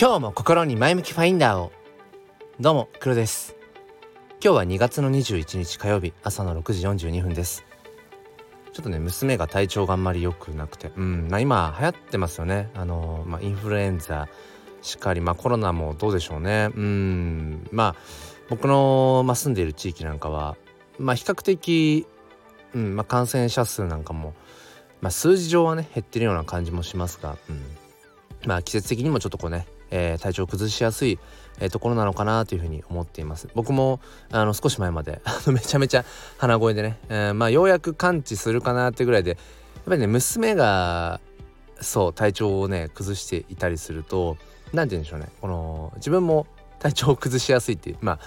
今日も心に前向きファインダーを。どうも黒です。今日は2月の21日火曜日朝の6時42分です。ちょっとね娘が体調があんまり良くなくて。うんまあ今流行ってますよね。あのまあインフルエンザしっかりまあコロナもどうでしょうね。うんまあ僕の、まあ、住んでいる地域なんかはまあ比較的、うんまあ、感染者数なんかもまあ、数字上はね減ってるような感じもしますが、うん、まあ季節的にもちょっとこうね、えー、体調を崩しやすい、えー、ところなのかなというふうに思っています。僕もあの少し前まで めちゃめちゃ鼻声でね、えー、まあようやく完治するかなってぐらいでやっぱりね娘がそう体調をね崩していたりすると何て言うんでしょうね。この自分も体調を崩しやすいっていうまあ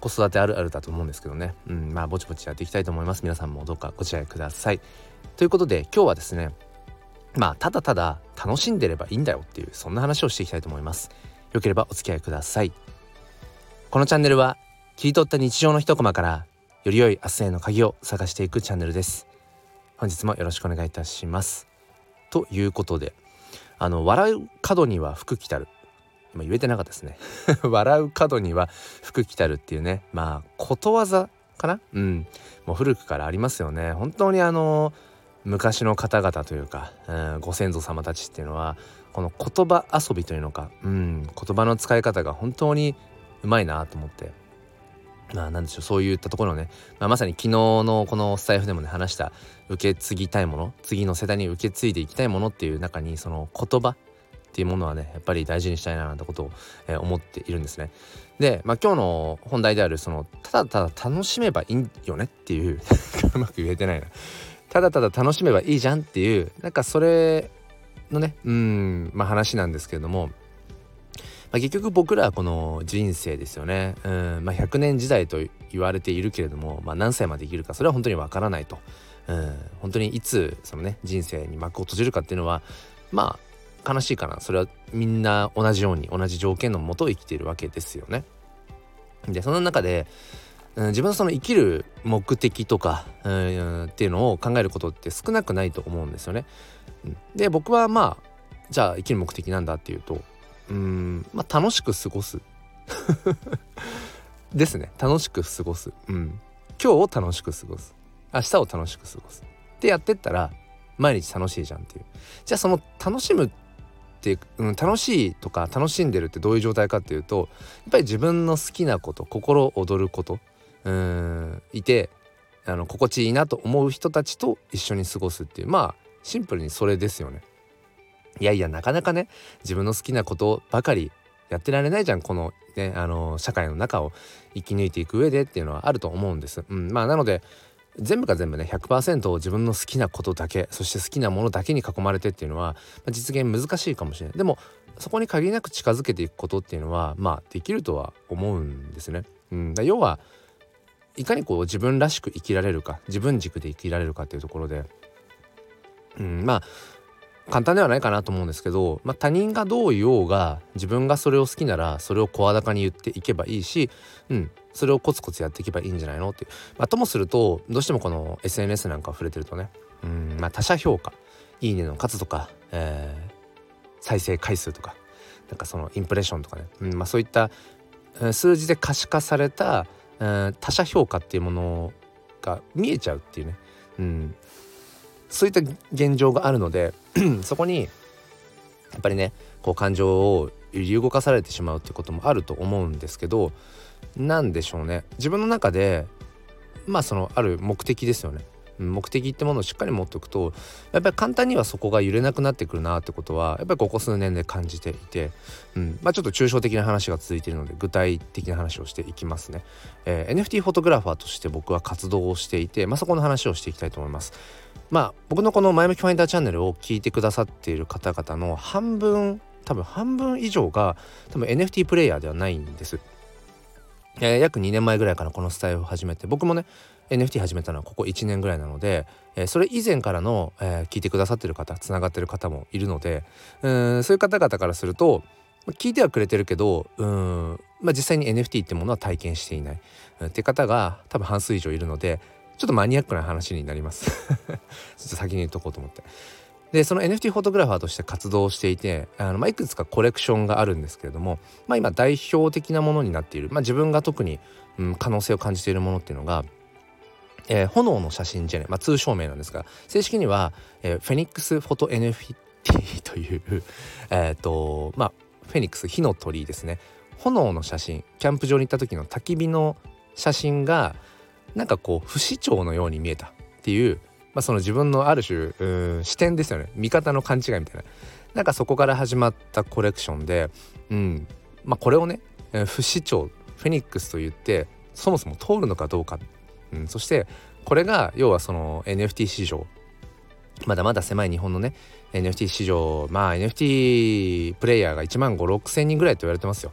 子育てあるあるだと思うんですけどね、うん、まあぼちぼちやっていきたいと思います。皆さんもどうかご自愛ください。ということで今日はですねまあただただ楽しんでればいいんだよっていうそんな話をしていきたいと思います。よければお付き合いください。このチャンネルは切り取った日常の一コマからより良い明日への鍵を探していくチャンネルです。本日もよろしくお願いいたします。ということであの笑う角には福来たる。今言えてなかったですね。笑う角には福来たるっていうね。まあことわざかな？うん。もう古くからありますよね。本当にあの昔の方々というか、うん、ご先祖様たちっていうのはこの言葉遊びというのか、うん、言葉の使い方が本当にうまいなと思ってまあ何でしょうそういったところをね、まあ、まさに昨日のこのスタイフでもね話した受け継ぎたいもの次の世代に受け継いでいきたいものっていう中にその言葉っていうものはねやっぱり大事にしたいななんてことを、えー、思っているんですね。で、まあ、今日の本題であるそのただただ楽しめばいいよねっていう うまく言えてないなただただ楽しめばいいじゃんっていうなんかそれのねうんまあ話なんですけれども、まあ、結局僕らはこの人生ですよねうん、まあ、100年時代と言われているけれども、まあ、何歳まで生きるかそれは本当にわからないと。うん、本当にいつそのね人生に幕を閉じるかっていうのはまあ悲しいかなそれはみんな同じように同じ条件のもと生きているわけですよね。でその中でうん、自分のその生きる目的とか、うん、っていうのを考えることって少なくないと思うんですよね。で僕はまあじゃあ生きる目的なんだっていうとうんまあ楽しく過ごす。ですね。楽しく過ごす、うん、今日を楽しく過ごす。明日を楽しく過ごす。ってやってったら毎日楽しいじゃんっていう。じゃあその楽しむってうん、楽しいとか楽しんでるってどういう状態かっていうとやっぱり自分の好きなこと心躍ることうんいてあの心地いいなと思う人たちと一緒に過ごすっていうまあシンプルにそれですよね。いやいやなかなかね自分の好きなことばかりやってられないじゃんこのねあの社会の中を生き抜いていく上でっていうのはあると思うんです。うん、まあなので全部が全部ね100%自分の好きなことだけそして好きなものだけに囲まれてっていうのは、まあ、実現難しいかもしれないでもそこに限りなく近づけていくことっていうのはまあできるとは思うんですね。うん、だ要はいかにこう自分らしく生きられるか自分軸で生きられるかっていうところで、うん、まあ簡単ではないかなと思うんですけど、まあ、他人がどう言おうが自分がそれを好きならそれを声高に言っていけばいいし、うん、それをコツコツやっていけばいいんじゃないのっていう、まあ、ともするとどうしてもこの SNS なんか触れてるとね、うんまあ、他者評価いいねの数とか、えー、再生回数とかなんかそのインプレッションとかね、うんまあ、そういった数字で可視化された他者評価っていうものが見えちゃうっていうね、うん、そういった現状があるので そこにやっぱりねこう感情を揺り動かされてしまうっていうこともあると思うんですけど何でしょうね。自分の中でまあそのある目的ですよね。目的ってものをしっかり持っておくとやっぱり簡単にはそこが揺れなくなってくるなってことはやっぱりここ数年で感じていて、うんまあ、ちょっと抽象的な話が続いているので具体的な話をしていきますね、えー、NFT フォトグラファーとして僕は活動をしていて、まあ、そこの話をしていきたいと思います。まあ僕のこの前向きファインダーチャンネルを聞いてくださっている方々の半分多分半分以上が多分 NFT プレイヤーではないんです。えー、約2年前ぐらいからこのスタイルを始めて僕もね NFT 始めたのはここ1年ぐらいなので、えー、それ以前からの、えー、聞いてくださってる方つながってる方もいるのでうんそういう方々からすると聞いてはくれてるけどうん、まあ、実際に NFT ってものは体験していない、うん、って方が多分半数以上いるのでちょっとマニアックな話になります ちょっと先に言っとこうと思って。でその NFT フォトグラファーとして活動していてあの、まあ、いくつかコレクションがあるんですけれども、まあ、今代表的なものになっている、まあ、自分が特に、うん、可能性を感じているものっていうのが、えー、炎の写真ジェネ、まあ、通称名なんですが正式には、えー、フェニックスフォト NFT という えっとまあフェニックス火の鳥ですね。炎の写真キャンプ場に行った時の焚き火の写真がなんかこう不死鳥のように見えたっていうまあ、その自分のある種視点ですよね。見方の勘違いみたいな。なんかそこから始まったコレクションで、うんまあ、これをね不死鳥フェニックスと言ってそもそも通るのかどうか、うん、そしてこれが要はその NFT 市場。まだまだ狭い日本のね NFT 市場。まあ NFT プレイヤーが1万5 6千人ぐらいと言われてますよ。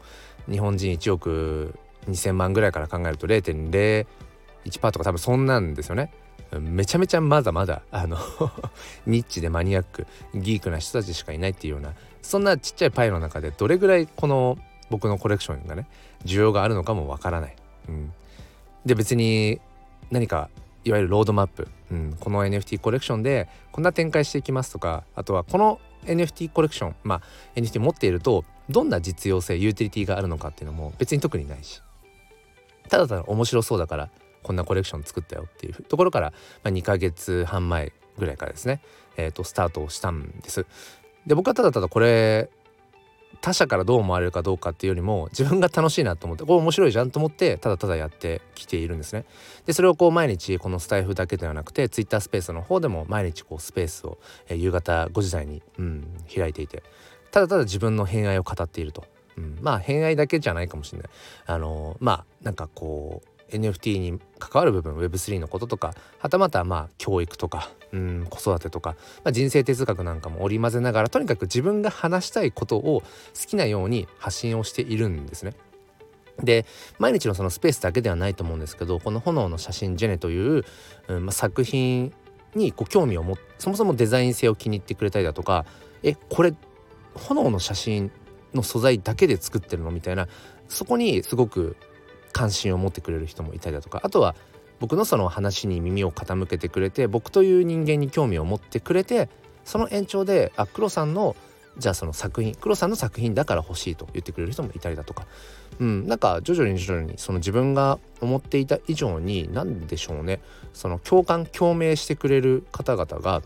日本人1億2,000万ぐらいから考えると0.01%とか多分そんなんですよね。めちゃめちゃまだまだあの ニッチでマニアックギークな人たちしかいないっていうようなそんなちっちゃいパイの中でどれぐらいこの僕のコレクションがね需要があるのかもわからない。うん、で別に何かいわゆるロードマップ、うん、この NFT コレクションでこんな展開していきますとかあとはこの NFT コレクションまあ NFT 持っているとどんな実用性ユーティリティがあるのかっていうのも別に特にないしただただ面白そうだからこんなコレクション作ったよっていうところから、まあ、2ヶ月半前ぐらいからですね、えー、とスタートをしたんです。で僕はただただこれ他者からどう思われるかどうかっていうよりも自分が楽しいなと思ってこれ面白いじゃんと思ってただただやってきているんですね。でそれをこう毎日このスタイフだけではなくて Twitter スペースの方でも毎日こうスペースを、えー、夕方5時台に、うん、開いていてただただ自分の偏愛を語っていると。うん、まあ偏愛だけじゃないかもしれない。あのー、まあなんかこう NFT に関わる部分 Web3 のこととかはたまたまあ教育とかうん子育てとか、まあ、人生哲学なんかも織り交ぜながらとにかく自分が話したいことを好きなように発信をしているんですね。で毎日のそのスペースだけではないと思うんですけどこの「炎の写真ジェネ」という、うんまあ、作品にこ興味を持ってそもそもデザイン性を気に入ってくれたりだとかえこれ炎の写真の素材だけで作ってるの？みたいなそこにすごく関心を持ってくれる人もいたりだとかあとは僕のその話に耳を傾けてくれて僕という人間に興味を持ってくれてその延長であ黒さんのじゃあその作品黒さんの作品だから欲しいと言ってくれる人もいたりだとか。うんなんか徐々に徐々にその自分が思っていた以上に何でしょうね。その共感共鳴してくれる方々が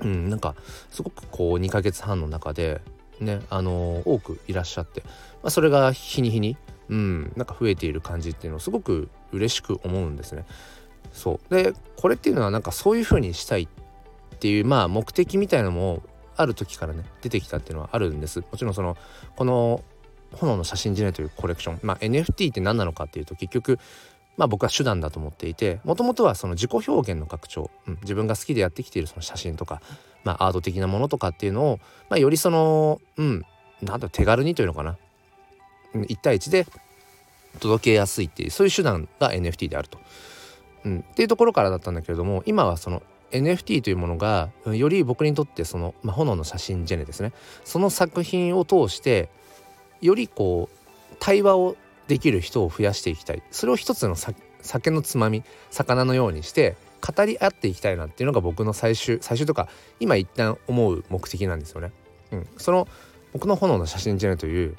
うんなんかすごくこう2ヶ月半の中でねあの、多くいらっしゃって、まあ、それが日に日にうん、なんか増えている感じっていうのをすごく嬉しく思うんですね。そうでこれっていうのはなんかそういう風にしたいっていうまあ目的みたいなのもある時からね出てきたっていうのはあるんです。もちろんそのこの炎の写真時代というコレクション、まあ、NFT って何なのかっていうと結局まあ僕は手段だと思っていてもともとはその自己表現の拡張、うん、自分が好きでやってきているその写真とか、まあ、アート的なものとかっていうのを、まあ、よりそのうんなんだ手軽にというのかな1対1で届けやすいっていうそういう手段が NFT であると。うん、っていうところからだったんだけれども今はその NFT というものがより僕にとってその、まあ、炎の写真ジェネですねその作品を通してよりこう対話をできる人を増やしていきたい。それを一つの酒のつまみ魚のようにして語り合っていきたいなっていうのが僕の最終最終とか今一旦思う目的なんですよね。うん、その僕の炎の写真ジェネという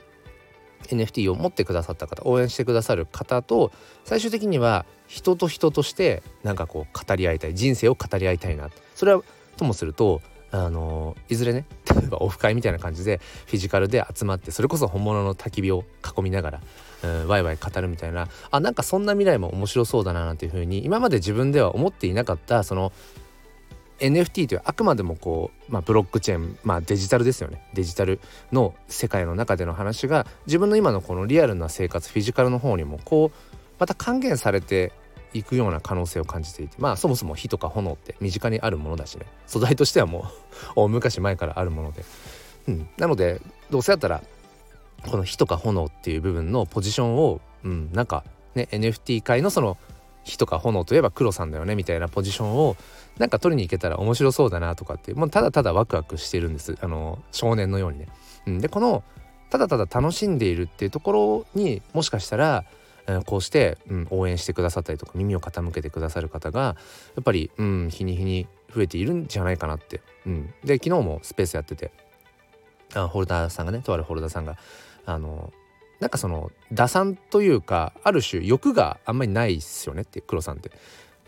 NFT を持ってくださった方応援してくださる方と最終的には人と人としてなんかこう語り合いたい人生を語り合いたいなそれはともするとあのいずれね例えばオフ会みたいな感じでフィジカルで集まってそれこそ本物の焚き火を囲みながら、うん、ワイワイ語るみたいな。あなんかそんな未来も面白そうだななんていうふうに今まで自分では思っていなかったその NFT というあくまでもこう、まあ、ブロックチェーン、まあ、デジタルですよね。デジタルの世界の中での話が自分の今のこのリアルな生活フィジカルの方にもこうまた還元されていくような可能性を感じていてまあそもそも火とか炎って身近にあるものだしね。素材としてはもう 大昔前からあるもので、うん、なのでどうせやったらこの火とか炎っていう部分のポジションを、うん、なんかね NFT 界のその火とか炎といえば黒さんだよねみたいなポジションをなんか取りに行けたら面白そうだなとかってもうただただワクワクしてるんですあの少年のようにね。うん、でこのただただ楽しんでいるっていうところにもしかしたら、えー、こうして、うん、応援してくださったりとか耳を傾けてくださる方がやっぱり、うん、日に日に増えているんじゃないかなって。うん、で昨日もスペースやっててあホルダーさんがねとあるホルダーさんがあのなんかその打算というかある種欲があんまりないっすよねって黒さんって。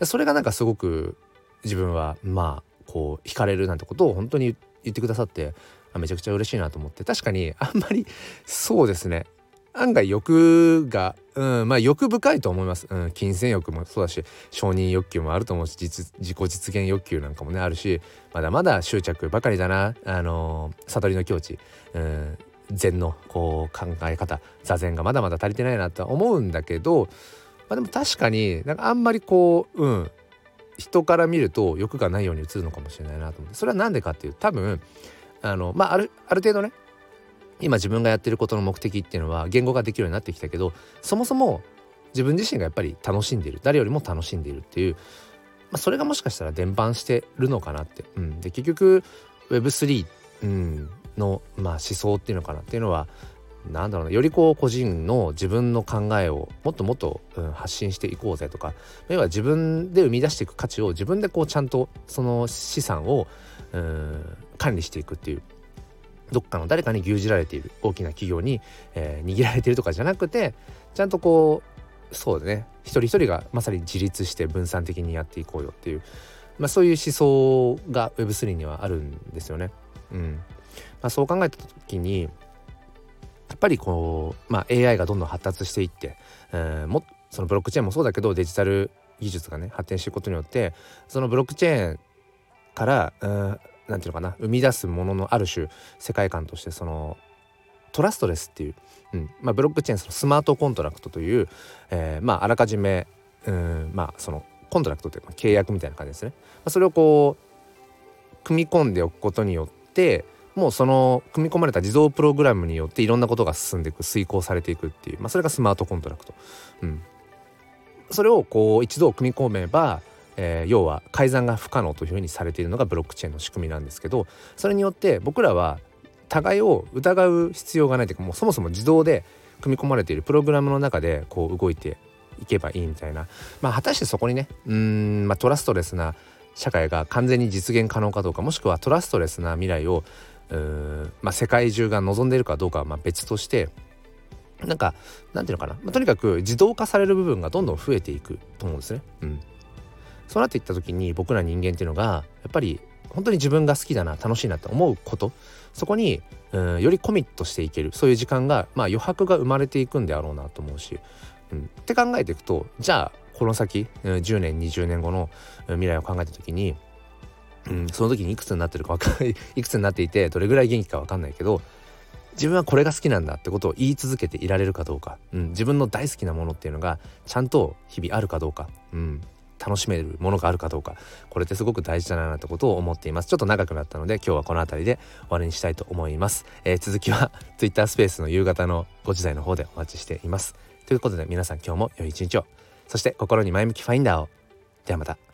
それがなんかすごく自分はまあこう惹かれるなんてことを本当に言ってくださってめちゃくちゃ嬉しいなと思って。確かにあんまりそうですね。案外欲が、うん、まあ欲深いと思います、うん、金銭欲もそうだし承認欲求もあると思うし自己実現欲求なんかもねあるしまだまだ執着ばかりだな。あの、悟りの境地、うん、禅のこう考え方座禅がまだまだ足りてないなとは思うんだけど、まあ、でも確かになんかあんまりこううん人から見ると欲がないように映るのかもしれないなと思って。それは何でかっていう多分あのまああるある程度ね今自分がやってることの目的っていうのは言語ができるようになってきたけどそもそも自分自身がやっぱり楽しんでいる。誰よりも楽しんでいるっていう、まあ、それがもしかしたら伝播してるのかなって。うん、で結局 Web3、うん、の、まあ、思想っていうのかな？っていうのはなんだろうな。よりこう個人の自分の考えをもっともっと、うん、発信していこうぜとか要は自分で生み出していく価値を自分でこうちゃんとその資産を、うん、管理していくっていうどっかの誰かに牛耳られている大きな企業に、えー、握られているとかじゃなくてちゃんとこうそうだね。一人一人がまさに自立して分散的にやっていこうよっていう、まあ、そういう思想が Web3 にはあるんですよね。うん。まあ、そう考えた時にやっぱりこう、まあ、AI がどんどん発達していって、えー、もそのブロックチェーンもそうだけどデジタル技術がね発展していくことによってそのブロックチェーンから、うん何ていうのかな生み出すもののある種世界観としてそのトラストレスっていう、うんまあ、ブロックチェーンそのスマートコントラクトという、えー、まああらかじめうんまあそのコントラクトというか契約みたいな感じですね。まあ、それをこう組み込んでおくことによってもうその組み込まれた自動プログラムによっていろんなことが進んでいく遂行されていくっていう、まあ、それがスマートコントラクト。うん、それをこう一度組み込めばえー、要は改ざんが不可能というふうにされているのがブロックチェーンの仕組みなんですけどそれによって僕らは互いを疑う必要がないというかもうそもそも自動で組み込まれているプログラムの中でこう動いていけばいいみたいなまあ果たしてそこにねうん、まあ、トラストレスな社会が完全に実現可能かどうかもしくはトラストレスな未来を、まあ、世界中が望んでいるかどうかはまあ別としてなんかなんていうのかな、まあ、とにかく自動化される部分がどんどん増えていくと思うんですね。うん。そうなっていった時に僕ら人間っていうのがやっぱり本当に自分が好きだな楽しいなって思うことそこにうんよりコミットしていける。そういう時間がまあ余白が生まれていくんであろうなと思うし、うん、って考えていくとじゃあこの先10年20年後の未来を考えた時に、うん、その時にいくつになってるか分かんない。いくつになっていてどれぐらい元気か分かんないけど自分はこれが好きなんだってことを言い続けていられるかどうか、うん、自分の大好きなものっていうのがちゃんと日々あるかどうか、うん、楽しめるものがあるかどうか。これってすごく大事だなってことを思っています。ちょっと長くなったので今日はこの辺りで終わりにしたいと思います、えー、続きは Twitter スペースの夕方の5時台の方でお待ちしています。ということで皆さん今日も良い一日を。そして心に前向きファインダーを。ではまた。